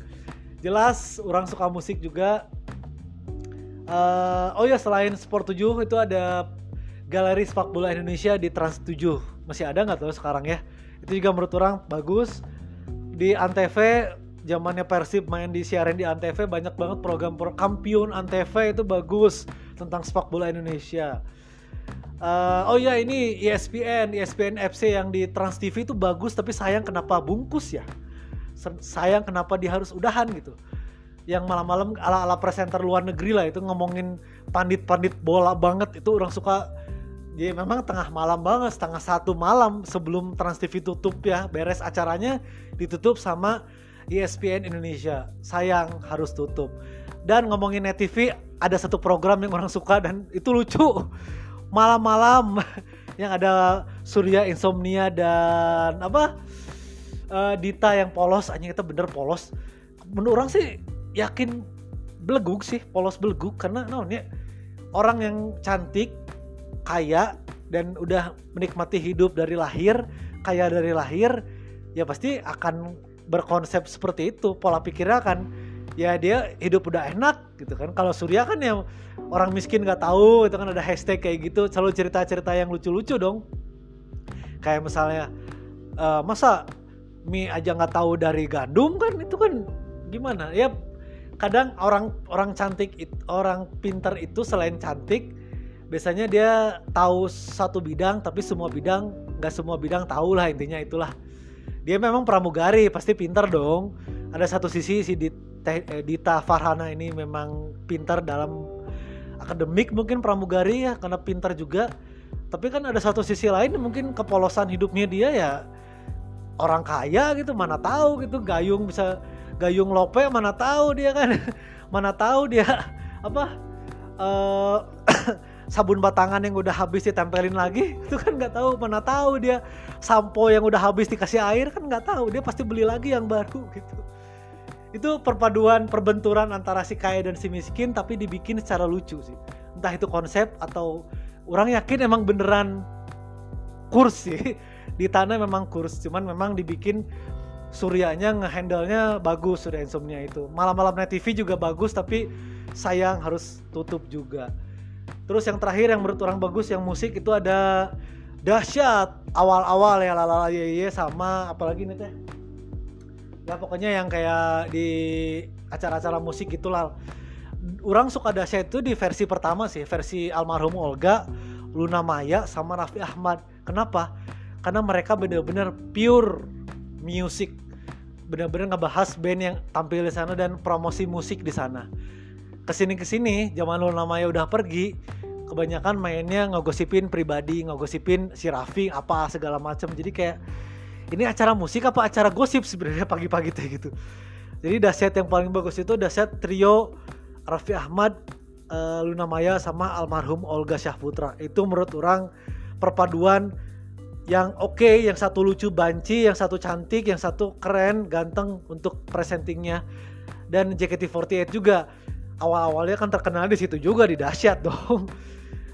jelas orang suka musik juga uh, oh ya selain sport 7 itu ada galeri sepak bola Indonesia di Trans 7 masih ada nggak tuh sekarang ya itu juga menurut orang bagus di Antv zamannya Persib main di siaran di Antv banyak banget program pro kampion Antv itu bagus tentang sepak bola Indonesia. Uh, oh ya ini ESPN, ESPN FC yang di Trans TV itu bagus tapi sayang kenapa bungkus ya? Sayang kenapa dia harus udahan gitu. Yang malam-malam ala-ala presenter luar negeri lah itu ngomongin pandit-pandit bola banget itu orang suka ya memang tengah malam banget setengah satu malam sebelum Trans TV tutup ya beres acaranya ditutup sama ESPN Indonesia. Sayang harus tutup. Dan ngomongin net TV ada satu program yang orang suka dan itu lucu. Malam-malam yang ada Surya Insomnia dan apa uh, Dita yang polos hanya kita bener polos menurut orang sih yakin beleguk sih polos beleguk karena namanya orang yang cantik kaya dan udah menikmati hidup dari lahir, kaya dari lahir, ya pasti akan berkonsep seperti itu. Pola pikirnya kan ya dia hidup udah enak gitu kan. Kalau Surya kan ya orang miskin nggak tahu itu kan ada hashtag kayak gitu, selalu cerita-cerita yang lucu-lucu dong. Kayak misalnya uh, masa mie aja nggak tahu dari gandum kan itu kan gimana? Ya kadang orang orang cantik orang pinter itu selain cantik biasanya dia tahu satu bidang tapi semua bidang nggak semua bidang tahu lah intinya itulah. Dia memang pramugari pasti pintar dong. Ada satu sisi si eh, Dita Farhana ini memang pintar dalam akademik mungkin pramugari ya karena pintar juga. Tapi kan ada satu sisi lain mungkin kepolosan hidupnya dia ya orang kaya gitu mana tahu gitu gayung bisa gayung lope mana tahu dia kan. Mana tahu dia apa uh, sabun batangan yang udah habis ditempelin lagi itu kan nggak tahu mana tahu dia sampo yang udah habis dikasih air kan nggak tahu dia pasti beli lagi yang baru gitu. Itu perpaduan perbenturan antara si kaya dan si miskin tapi dibikin secara lucu sih. Entah itu konsep atau orang yakin emang beneran kurs sih di tanah memang kurs cuman memang dibikin suryanya ngehandle-nya bagus Surya Insomnia itu malam-malam net TV juga bagus tapi sayang harus tutup juga Terus yang terakhir yang menurut orang bagus yang musik itu ada dahsyat awal-awal ya lalala ye, ye sama apalagi nih teh. Ya pokoknya yang kayak di acara-acara musik gitulah. Orang suka dahsyat itu di versi pertama sih, versi almarhum Olga, Luna Maya sama Raffi Ahmad. Kenapa? Karena mereka benar-benar pure music. Benar-benar ngebahas band yang tampil di sana dan promosi musik di sana. Ke sini ke sini zaman lo namanya udah pergi kebanyakan mainnya ngegosipin pribadi ngegosipin si Raffi apa segala macam jadi kayak ini acara musik apa acara gosip sebenarnya pagi-pagi teh gitu. Jadi daset yang paling bagus itu daset trio Raffi Ahmad uh, Luna Maya sama almarhum Olga Syahputra. Itu menurut orang perpaduan yang oke, okay, yang satu lucu banci, yang satu cantik, yang satu keren, ganteng untuk presentingnya. Dan JKT48 juga awal-awalnya kan terkenal di situ juga di dahsyat dong.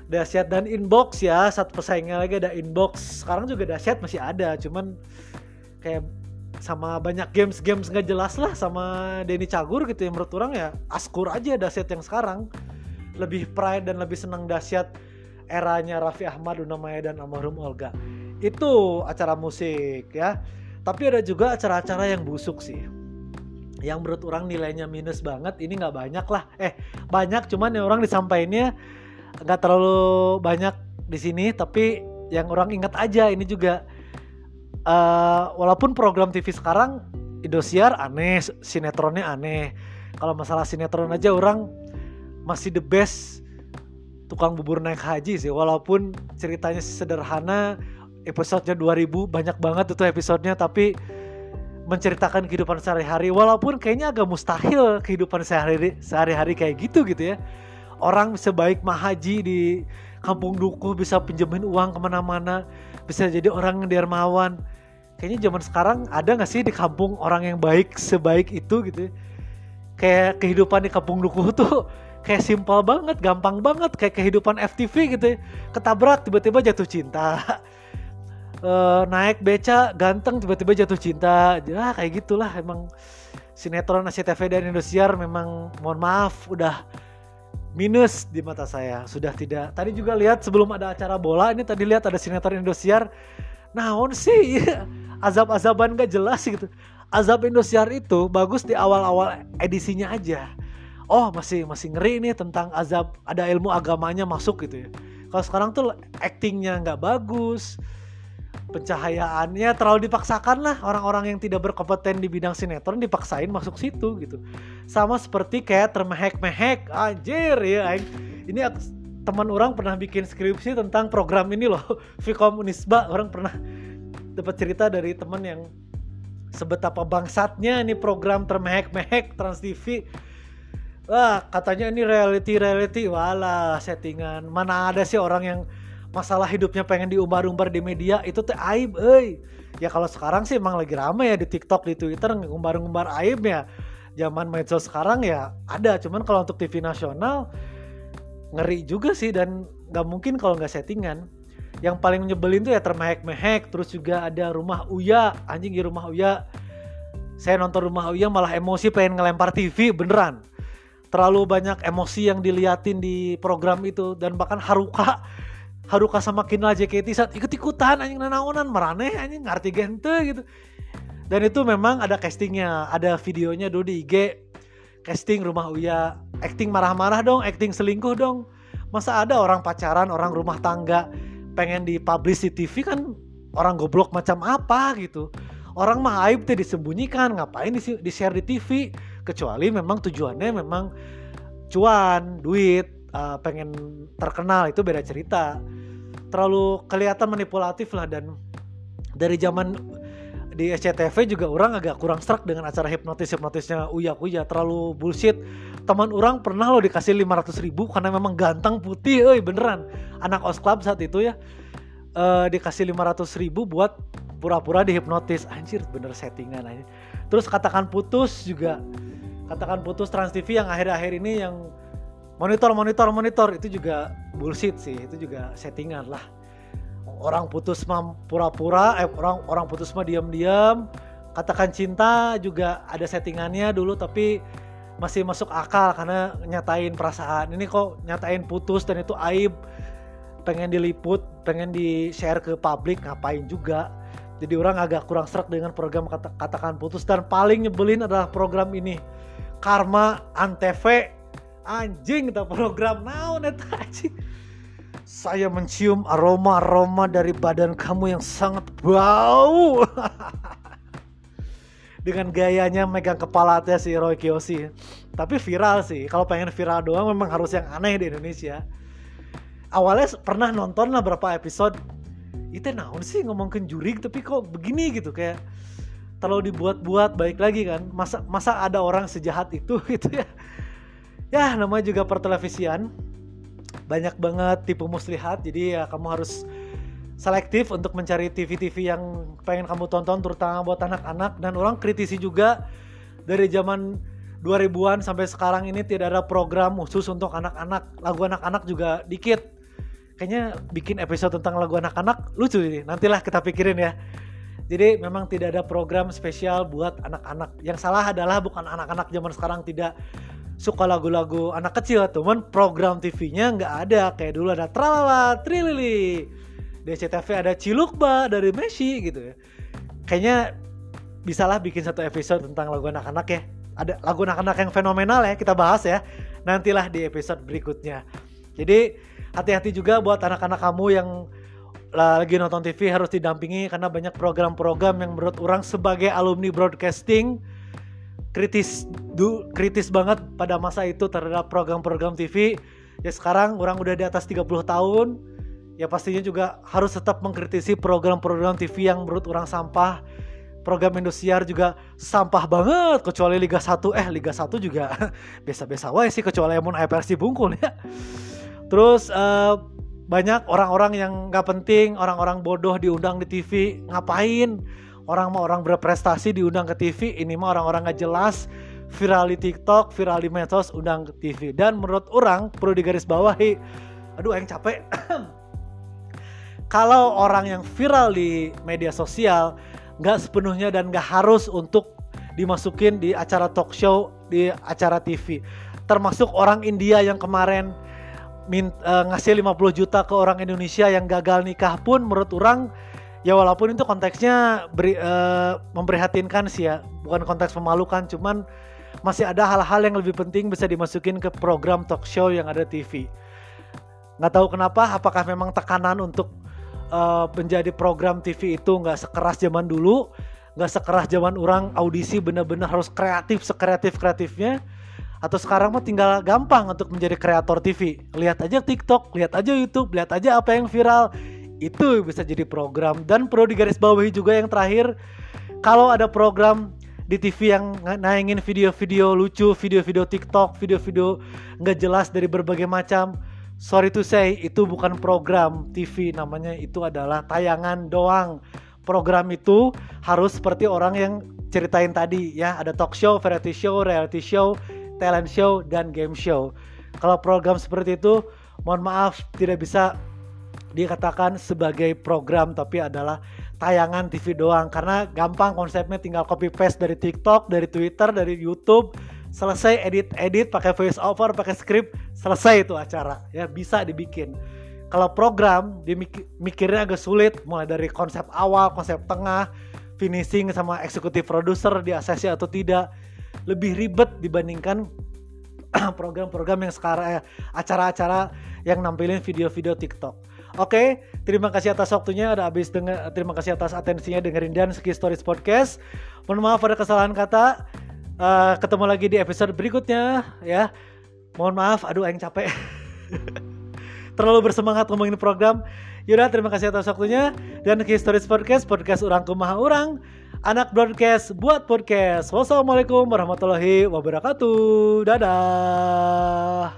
Dahsyat dan inbox ya saat pesaingnya lagi ada inbox. Sekarang juga dahsyat masih ada cuman kayak sama banyak games games nggak jelas lah sama Denny Cagur gitu ya menurut orang ya askur aja dasyat yang sekarang. Lebih pride dan lebih senang dasyat eranya Raffi Ahmad, Luna Maya dan almarhum Olga itu acara musik ya tapi ada juga acara-acara yang busuk sih yang menurut orang nilainya minus banget ini nggak banyak lah eh banyak cuman yang orang disampaikannya nggak terlalu banyak di sini tapi yang orang ingat aja ini juga uh, walaupun program TV sekarang Indosiar aneh, sinetronnya aneh. Kalau masalah sinetron aja orang masih the best tukang bubur naik haji sih. Walaupun ceritanya sederhana, episodenya 2000 banyak banget itu episodenya tapi menceritakan kehidupan sehari-hari walaupun kayaknya agak mustahil kehidupan sehari-hari sehari-hari kayak gitu gitu ya. Orang sebaik Mahaji di kampung dukuh bisa pinjemin uang ke mana-mana bisa jadi orang dermawan. Kayaknya zaman sekarang ada nggak sih di kampung orang yang baik sebaik itu gitu kayak kehidupan di kampung dukuh tuh kayak simpel banget gampang banget kayak kehidupan FTV gitu ya. ketabrak tiba-tiba jatuh cinta uh, naik beca ganteng tiba-tiba jatuh cinta. Ya kayak gitulah. Emang sinetron SCTV dan Indosiar memang mohon maaf udah minus di mata saya. Sudah tidak. Tadi juga lihat sebelum ada acara bola ini tadi lihat ada sinetron Indosiar. Naon sih? Azab-azaban gak jelas gitu. Azab Indosiar itu bagus di awal-awal edisinya aja. Oh masih masih ngeri nih tentang azab ada ilmu agamanya masuk gitu ya. Kalau sekarang tuh actingnya nggak bagus pencahayaannya terlalu dipaksakan lah. Orang-orang yang tidak berkompeten di bidang sinetron dipaksain masuk situ gitu. Sama seperti kayak termehek-mehek. Anjir ya ini teman orang pernah bikin skripsi tentang program ini loh. Vkom Unisba orang pernah dapat cerita dari temen yang sebetapa bangsatnya ini program termehek-mehek Trans TV Wah katanya ini reality-reality. Walah settingan. Mana ada sih orang yang masalah hidupnya pengen diumbar-umbar di media itu teh aib eh ya kalau sekarang sih emang lagi rame ya di TikTok di Twitter ngumbar-ngumbar aib ya. Zaman medsos sekarang ya ada cuman kalau untuk TV nasional ngeri juga sih dan nggak mungkin kalau nggak settingan. Yang paling nyebelin tuh ya termehek-mehek terus juga ada rumah Uya anjing di rumah Uya. Saya nonton rumah Uya malah emosi pengen ngelempar TV beneran. Terlalu banyak emosi yang diliatin di program itu dan bahkan Haruka Haruka sama Kinla JKT saat ikut-ikutan anjing nanaonan meraneh anjing ngerti gente gitu. Dan itu memang ada castingnya ada videonya dulu di IG casting rumah Uya. Acting marah-marah dong acting selingkuh dong. Masa ada orang pacaran orang rumah tangga pengen dipublish di TV kan orang goblok macam apa gitu. Orang mah aib tuh disembunyikan ngapain di, di share di TV kecuali memang tujuannya memang cuan duit uh, pengen terkenal itu beda cerita. Terlalu kelihatan manipulatif lah dan dari zaman di SCTV juga orang agak kurang struck dengan acara hipnotis hipnotisnya Uya Uya terlalu bullshit. Teman orang pernah lo dikasih 500 ribu karena memang ganteng putih eh beneran. Anak os club saat itu ya. Uh, dikasih 500 ribu buat pura-pura dihipnotis. Anjir bener settingan aja. Terus katakan putus juga. Katakan putus Trans TV yang akhir-akhir ini yang monitor monitor monitor. Itu juga bullshit sih. Itu juga settingan lah. Orang putus mah pura-pura eh orang orang putus mah diam-diam. Katakan cinta juga ada settingannya dulu tapi masih masuk akal karena nyatain perasaan. Ini kok nyatain putus dan itu aib. Pengen diliput pengen di share ke publik ngapain juga? Jadi orang agak kurang serak dengan program kata katakan putus. Dan paling nyebelin adalah program ini. Karma Antv anjing itu program naon eta anjing saya mencium aroma-aroma dari badan kamu yang sangat bau. Dengan gayanya megang kepala teh si Roy Kiyoshi. Tapi viral sih. Kalau pengen viral doang memang harus yang aneh di Indonesia. Awalnya pernah nonton lah berapa episode. Itu naon sih ngomong ke juri tapi kok begini gitu kayak terlalu dibuat-buat baik lagi kan. Masa masa ada orang sejahat itu gitu ya. Ya namanya juga pertelevisian. Banyak banget tipe muslihat jadi ya kamu harus selektif untuk mencari TV-TV yang pengen kamu tonton terutama buat anak-anak. Dan orang kritisi juga dari zaman 2000-an sampai sekarang ini tidak ada program khusus untuk anak-anak. Lagu anak-anak juga dikit. Kayaknya bikin episode tentang lagu anak-anak lucu ini. Nantilah kita pikirin ya. Jadi memang tidak ada program spesial buat anak-anak. Yang salah adalah bukan anak-anak zaman sekarang tidak suka lagu-lagu anak kecil, teman program TV-nya nggak ada. Kayak dulu ada Tralala, Trilili. Di CTV ada Cilukba dari Messi gitu ya. Kayaknya bisalah bikin satu episode tentang lagu anak-anak ya. Ada lagu anak-anak yang fenomenal ya, kita bahas ya. Nantilah di episode berikutnya. Jadi hati-hati juga buat anak-anak kamu yang lagi nonton TV harus didampingi karena banyak program-program yang menurut orang sebagai alumni broadcasting kritis du, kritis banget pada masa itu terhadap program-program TV ya sekarang orang udah di atas 30 tahun ya pastinya juga harus tetap mengkritisi program-program TV yang menurut orang sampah. Program Indosiar juga sampah banget kecuali Liga 1 eh Liga 1 juga biasa-biasa wae sih kecuali Emon Versi Bungkul ya. Terus uh, banyak orang-orang yang nggak penting, orang-orang bodoh diundang di TV, ngapain? Orang mau orang berprestasi diundang ke TV, ini mah orang-orang nggak jelas, viral di TikTok, viral di medsos, undang ke TV. Dan menurut orang perlu digaris bawahi, aduh yang capek. Kalau orang yang viral di media sosial nggak sepenuhnya dan nggak harus untuk dimasukin di acara talk show di acara TV. Termasuk orang India yang kemarin min, uh, ngasih 50 juta ke orang Indonesia yang gagal nikah pun menurut orang ya walaupun itu konteksnya beri, uh, memprihatinkan sih ya. Bukan konteks memalukan cuman masih ada hal-hal yang lebih penting bisa dimasukin ke program talk show yang ada TV nggak tahu kenapa apakah memang tekanan untuk uh, menjadi program TV itu nggak sekeras zaman dulu nggak sekeras zaman orang audisi bener-bener harus kreatif sekreatif kreatifnya atau sekarang mah tinggal gampang untuk menjadi kreator TV lihat aja TikTok lihat aja YouTube lihat aja apa yang viral itu bisa jadi program. Dan perlu digarisbawahi juga yang terakhir kalau ada program di TV yang nayangin video-video lucu video-video TikTok video-video nggak jelas dari berbagai macam sorry to say itu bukan program TV namanya itu adalah tayangan doang. Program itu harus seperti orang yang ceritain tadi ya. Ada talk show, variety show, reality show talent show dan game show. Kalau program seperti itu, mohon maaf tidak bisa dikatakan sebagai program tapi adalah tayangan TV doang karena gampang konsepnya tinggal copy paste dari TikTok, dari Twitter, dari YouTube, selesai edit edit pakai voice over, pakai script, selesai itu acara ya bisa dibikin. Kalau program dimikirnya agak sulit mulai dari konsep awal, konsep tengah, finishing sama eksekutif produser di asesi atau tidak lebih ribet dibandingkan program-program yang sekarang eh, acara-acara yang nampilin video-video TikTok. Oke, terima kasih atas waktunya. Ada habis dengar. Terima kasih atas atensinya dengerin dan Ski Stories Podcast. Mohon maaf ada kesalahan kata. Uh, ketemu lagi di episode berikutnya ya. Mohon maaf, aduh aing capek. Terlalu bersemangat ngomongin program. Yaudah, terima kasih atas waktunya. Dan Ski Stories Podcast, podcast orang kumaha orang anak broadcast buat podcast. Wassalamualaikum warahmatullahi wabarakatuh. Dadah.